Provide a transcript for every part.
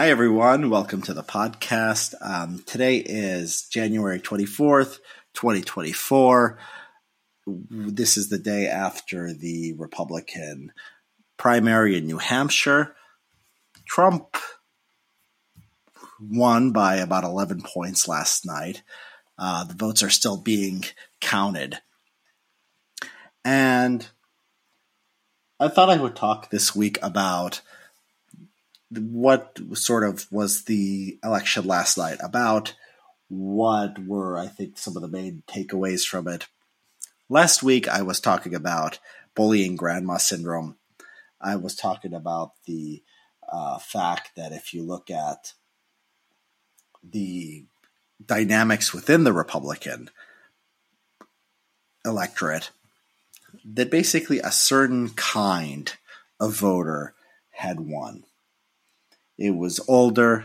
Hi, everyone. Welcome to the podcast. Um, today is January 24th, 2024. This is the day after the Republican primary in New Hampshire. Trump won by about 11 points last night. Uh, the votes are still being counted. And I thought I would talk this week about what sort of was the election last night about? What were, I think, some of the main takeaways from it? Last week, I was talking about bullying grandma syndrome. I was talking about the uh, fact that if you look at the dynamics within the Republican electorate, that basically a certain kind of voter had won. It was older,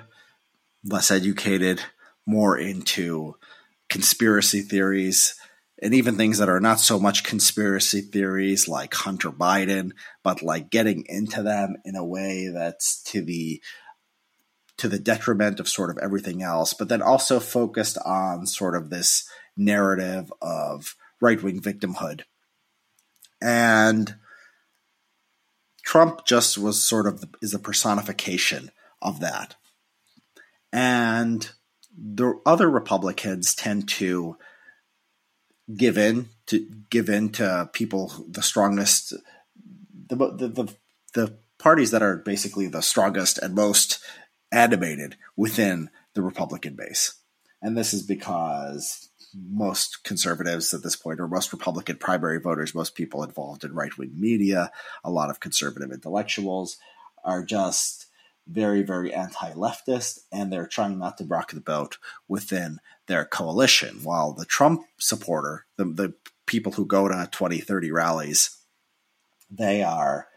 less educated, more into conspiracy theories, and even things that are not so much conspiracy theories like Hunter Biden, but like getting into them in a way that's to the to the detriment of sort of everything else, but then also focused on sort of this narrative of right wing victimhood. And Trump just was sort of is a personification of that. And the other Republicans tend to give in to give in to people the strongest the the the, the parties that are basically the strongest and most animated within the Republican base. And this is because most conservatives at this point, or most Republican primary voters, most people involved in right wing media, a lot of conservative intellectuals are just very, very anti leftist, and they're trying not to rock the boat within their coalition. While the Trump supporter, the, the people who go to 20, 30 rallies, they are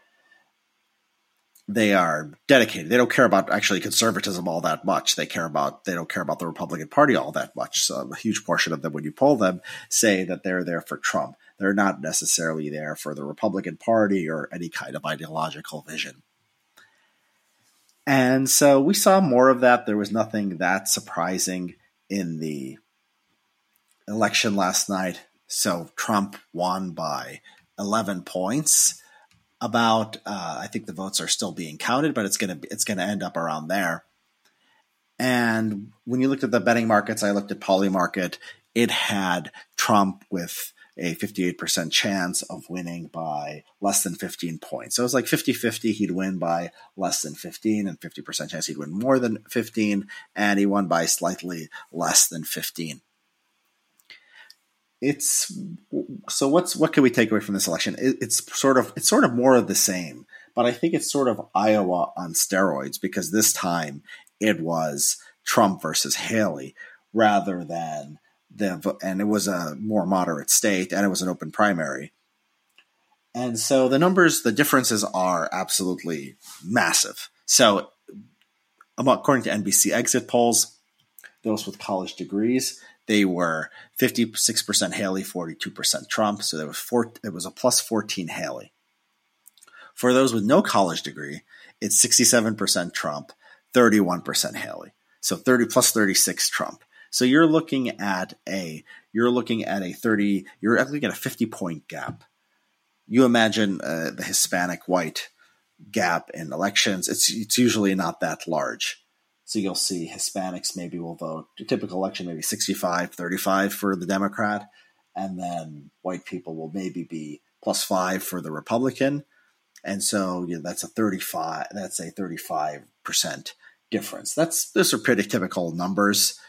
they are dedicated. They don't care about actually conservatism all that much. They care about they don't care about the Republican Party all that much. So a huge portion of them, when you poll them, say that they're there for Trump. They're not necessarily there for the Republican Party or any kind of ideological vision. And so we saw more of that. There was nothing that surprising in the election last night. So Trump won by 11 points. About, uh, I think the votes are still being counted, but it's gonna it's gonna end up around there. And when you looked at the betting markets, I looked at Polymarket. It had Trump with a 58% chance of winning by less than 15 points. So it was like 50 50, he'd win by less than 15, and 50% chance he'd win more than 15, and he won by slightly less than 15. It's so what's what can we take away from this election? It, it's sort of it's sort of more of the same, but I think it's sort of Iowa on steroids because this time it was Trump versus Haley rather than the and it was a more moderate state and it was an open primary. And so the numbers, the differences are absolutely massive. So, according to NBC exit polls, those with college degrees, they were 56% Haley, 42% Trump. So there was four, it was a plus 14 Haley. For those with no college degree, it's 67% Trump, 31% Haley. So 30 plus 36 Trump. So you're looking at a you're looking at a 30 you're looking at a 50 point gap. You imagine uh, the Hispanic white gap in elections. It's it's usually not that large. So you'll see Hispanics maybe will vote a typical election maybe 65 35 for the Democrat and then white people will maybe be plus 5 for the Republican. And so you know, that's a 35 that's a 35% difference. That's those are pretty typical numbers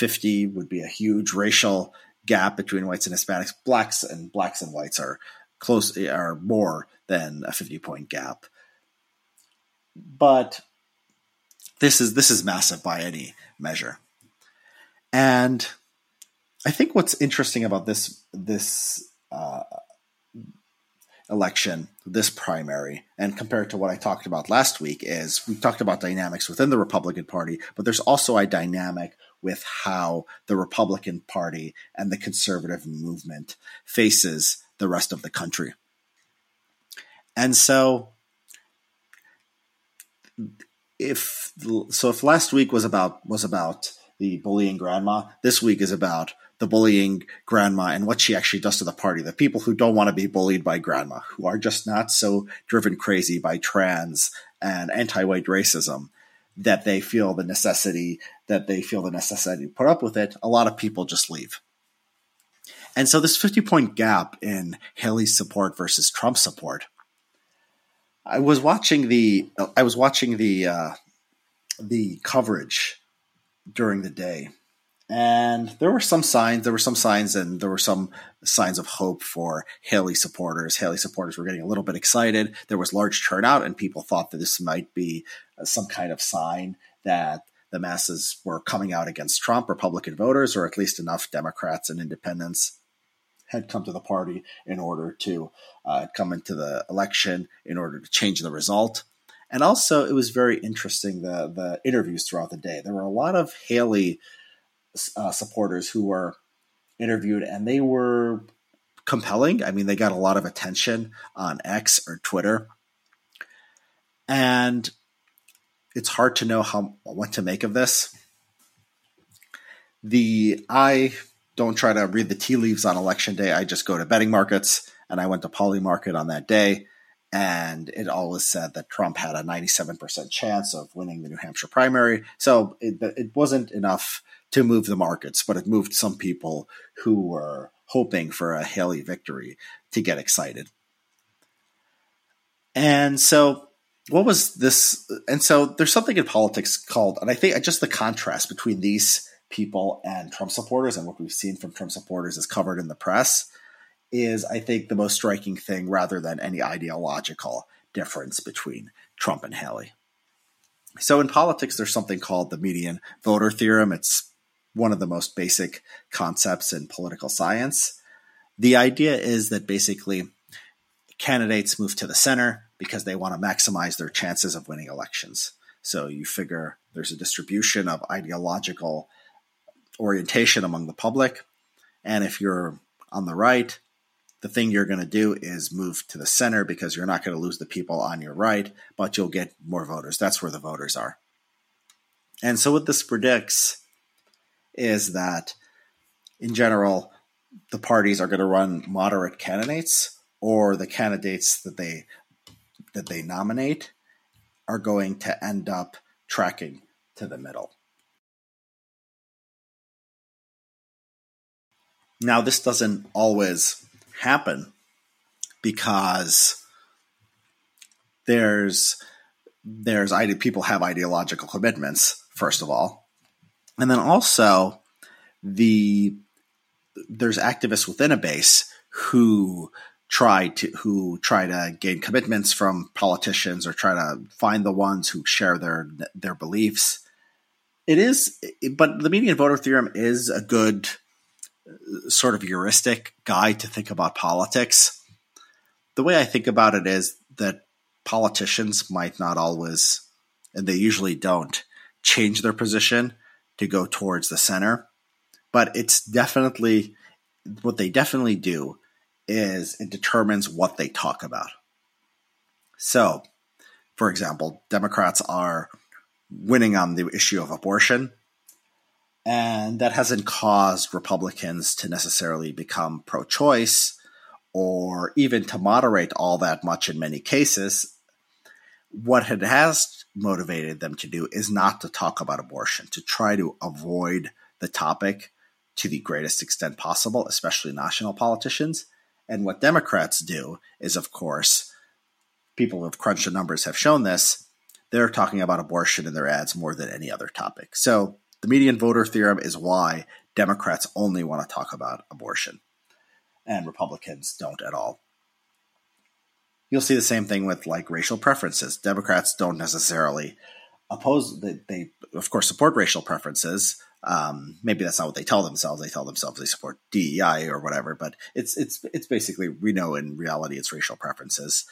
50 would be a huge racial gap between whites and Hispanics. Blacks and blacks and whites are close are more than a 50 point gap. But this is this is massive by any measure. And I think what's interesting about this this uh, election, this primary, and compared to what I talked about last week, is we talked about dynamics within the Republican Party, but there's also a dynamic with how the Republican Party and the conservative movement faces the rest of the country. And so if so, if last week was about was about the bullying grandma, this week is about the bullying grandma and what she actually does to the party. The people who don't want to be bullied by grandma, who are just not so driven crazy by trans and anti-white racism that they feel the necessity that they feel the necessity to put up with it. A lot of people just leave. And so this 50 point gap in Haley's support versus Trump support. I was watching the I was watching the uh, the coverage during the day and there were some signs there were some signs and there were some signs of hope for haley supporters haley supporters were getting a little bit excited there was large turnout and people thought that this might be uh, some kind of sign that the masses were coming out against trump republican voters or at least enough democrats and independents had come to the party in order to uh, come into the election in order to change the result. And also it was very interesting the the interviews throughout the day. There were a lot of haley uh, supporters who were interviewed, and they were compelling. I mean, they got a lot of attention on X or Twitter, and it's hard to know how what to make of this. The I don't try to read the tea leaves on election day. I just go to betting markets, and I went to Polymarket on that day, and it always said that Trump had a 97% chance of winning the New Hampshire primary. So it, it wasn't enough to move the markets, but it moved some people who were hoping for a Haley victory to get excited. And so, what was this? And so, there's something in politics called, and I think just the contrast between these people and Trump supporters and what we've seen from Trump supporters is covered in the press is, I think, the most striking thing rather than any ideological difference between Trump and Haley. So in politics, there's something called the median voter theorem. It's one of the most basic concepts in political science. The idea is that basically candidates move to the center because they want to maximize their chances of winning elections. So you figure there's a distribution of ideological orientation among the public. And if you're on the right, the thing you're going to do is move to the center because you're not going to lose the people on your right, but you'll get more voters. That's where the voters are. And so what this predicts is that in general, the parties are going to run moderate candidates, or the candidates that they that they nominate are going to end up tracking to the middle. Now, this doesn't always happen because there's there's people have ideological commitments first of all and then also the there's activists within a base who try to who try to gain commitments from politicians or try to find the ones who share their their beliefs. It is, but the median voter theorem is a good uh, sort of heuristic guide to think about politics. The way I think about it is that politicians might not always, and they usually don't, change their position to go towards the center. But it's definitely what they definitely do is it determines what they talk about. So, for example, Democrats are winning on the issue of abortion, and that hasn't caused Republicans to necessarily become pro choice or even to moderate all that much in many cases. What it has motivated them to do is not to talk about abortion, to try to avoid the topic to the greatest extent possible, especially national politicians. And what Democrats do is, of course, people who have crunched the numbers have shown this, they're talking about abortion in their ads more than any other topic. So the median voter theorem is why Democrats only want to talk about abortion and Republicans don't at all. You'll see the same thing with like racial preferences. Democrats don't necessarily oppose they, they of course support racial preferences. Um, maybe that's not what they tell themselves. They tell themselves they support DEI or whatever, but it's it's it's basically we know in reality it's racial preferences,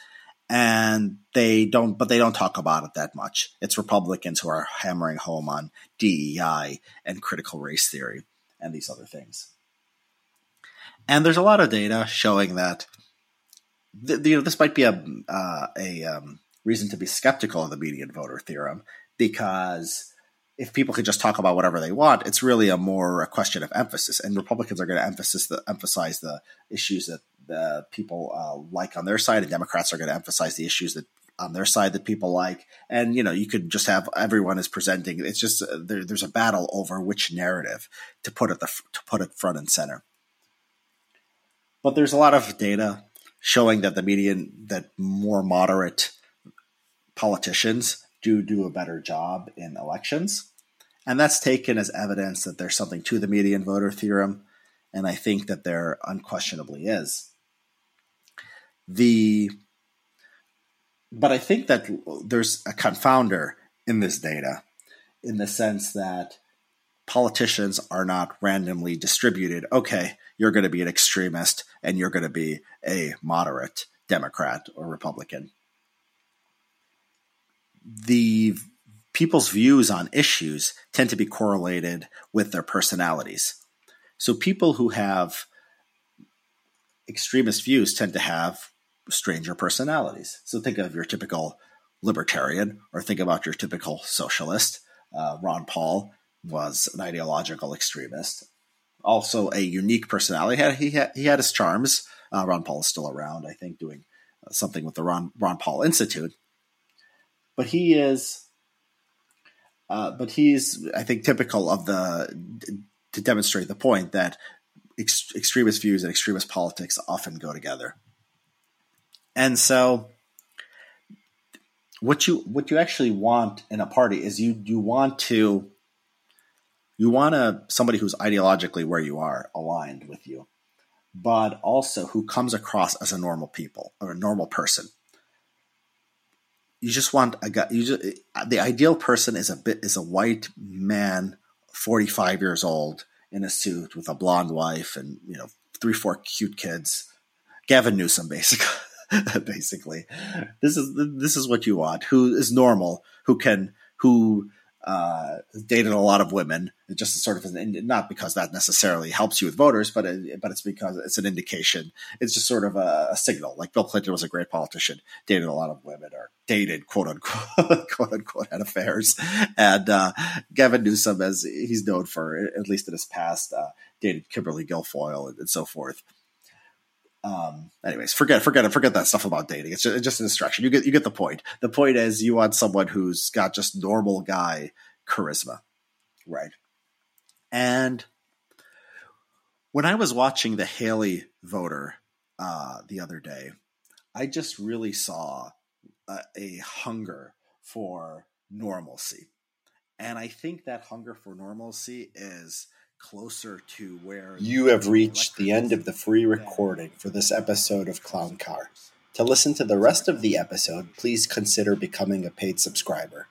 and they don't but they don't talk about it that much. It's Republicans who are hammering home on DEI and critical race theory and these other things. And there's a lot of data showing that th- you know, this might be a uh, a um, reason to be skeptical of the median voter theorem because if people could just talk about whatever they want, it's really a more a question of emphasis. And Republicans are going to emphasize the emphasize the issues that the people uh, like on their side, and Democrats are going to emphasize the issues that on their side that people like. And you know, you could just have everyone is presenting. It's just uh, there, there's a battle over which narrative to put at the to put it front and center. But there's a lot of data showing that the median that more moderate politicians do do a better job in elections. And that's taken as evidence that there's something to the median voter theorem. And I think that there unquestionably is. The but I think that there's a confounder in this data in the sense that politicians are not randomly distributed. Okay, you're going to be an extremist and you're going to be a moderate Democrat or Republican. The people's views on issues tend to be correlated with their personalities. So people who have extremist views tend to have stranger personalities. So think of your typical libertarian or think about your typical socialist. Uh, Ron Paul was an ideological extremist, also a unique personality. He had, he had, he had his charms. Uh, Ron Paul is still around, I think, doing something with the Ron, Ron Paul Institute. But he is, uh, but he's, I think, typical of the, to demonstrate the point that ex- extremist views and extremist politics often go together. And so what you what you actually want in a party is you you want to you want a somebody who's ideologically where you are aligned with you but also who comes across as a normal people or a normal person you just want a guy you just the ideal person is a bit is a white man 45 years old in a suit with a blonde wife and you know three four cute kids gavin newsom basically basically. This is this is what you want. Who is normal? Who can who uh, dated a lot of women? Just sort of an, not because that necessarily helps you with voters, but it, but it's because it's an indication. It's just sort of a, a, signal. Like Bill Clinton was a great politician, dated a lot of women, or dated quote unquote quote unquote had affairs, and uh, Gavin Newsom, as he's known for at least in his past, uh, dated Kimberly Guilfoyle and, and so forth um anyways forget forget forget that stuff about dating. It's just, it's just distraction you get you get the point. The point is you want someone who's got just normal guy charisma right? And when i was watching the haley voter uh the other day i just really saw a, a hunger for normalcy. And i think that hunger for normalcy is closer to where you have reached the end of the free recording for this episode of Clown Car. To listen to the rest of the episode, please consider becoming a paid subscriber.